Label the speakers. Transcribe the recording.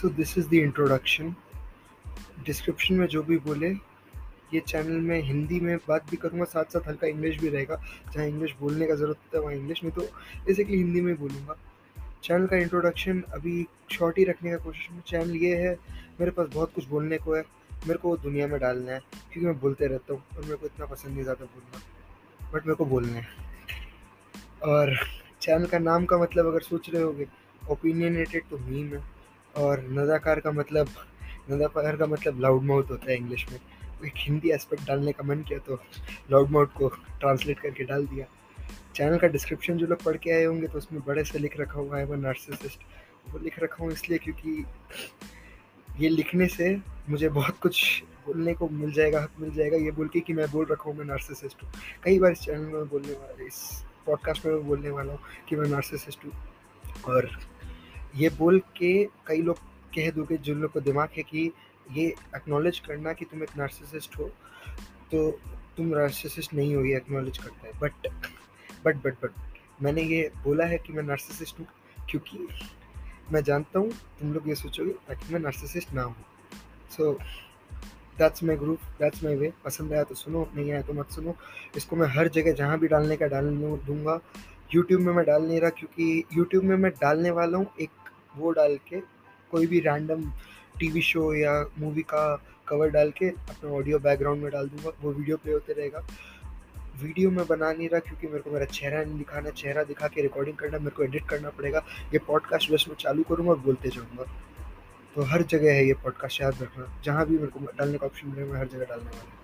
Speaker 1: So this is the introduction description में जो भी बोले, ये चैनल में हिंदी में बात भी करूँगा साथ साथ हल्का इंग्लिश भी रहेगा। जहाँ इंग्लिश बोलने का ज़रूरत होता है, वहाँ इंग्लिश में तो बेसिकली हिंदी में बोलूँगा। चैनल का इंट्रोडक्शन अभी शॉर्ट ही रखने का कोशिश में। चैनल ये है, मेरे पास बहुत कुछ बोलने को है, मेरे को दुनिया में डालना है, क्योंकि मैं बोलते रहता हूँ और मेरे को इतना पसंद नहीं ज़्यादा बोलना बट मेरे को बोलना है। और चैनल का नाम का मतलब अगर सोच रहे होगे ओपिनियनेटेड तो मीम है। और नदाकार का मतलब नदाकार का मतलब लाउड माउथ होता है इंग्लिश में। एक हिंदी एस्पेक्ट डालने का मन किया तो लाउड माउथ को ट्रांसलेट करके डाल दिया। चैनल का डिस्क्रिप्शन जो लोग पढ़ के आए होंगे तो उसमें बड़े से लिख रखा हुआ है वो नार्सिसिस्ट वो लिख रखा हूँ इसलिए क्योंकि ये लिखने से मुझे बहुत कुछ बोलने को मिल जाएगा, हक मिल जाएगा। ये बोल के कि मैं बोल रखा हूँ, मैं नार्सिसिस्ट हूँ। कई बार इस चैनल में बोलने वाला, इस पॉडकास्ट मैं बोलने वाला हूँ कि मैं नार्सिसिस्ट हूँ। और ये बोल के कई लोग कह दोगे जिन लोग को दिमाग है कि ये एक्नॉलेज करना कि तुम एक नार्सिसिस्ट हो तो तुम नार्सिसिस्ट नहीं हो, ये एक्नॉलेज करता है। बट बट बट बट मैंने ये बोला है कि मैं नार्सिसिस्ट हूँ, क्योंकि मैं जानता हूँ, तुम लोग ये सोचोगे ताकि मैं नार्सिसिस्ट ना हूँ। So that's my group that's my way पसंद आया तो सुनो, नहीं आया तो मत सुनो। इसको मैं हर जगह, जहाँ भी डालने का डाल दूँगा यूट्यूब में मैं डाल नहीं रहा क्योंकि यूट्यूब में मैं डालने वाला हूँ एक वो डाल के, कोई भी रैंडम टीवी शो या मूवी का कवर डाल के अपना ऑडियो बैकग्राउंड में डाल दूँगा, वो वीडियो प्ले होते रहेगा। वीडियो में बना नहीं रहा क्योंकि मेरे को मेरा चेहरा नहीं दिखाना, चेहरा दिखा के रिकॉर्डिंग करना, मेरे को एडिट करना पड़ेगा। ये पॉडकास्ट बस मैं चालू करूँगा और बोलते जाऊँगा। तो हर जगह है ये पॉडकास्ट याद रखना, जहाँ भी मेरे को डालने का ऑप्शन मिलेगा मैं हर जगह डालने वाला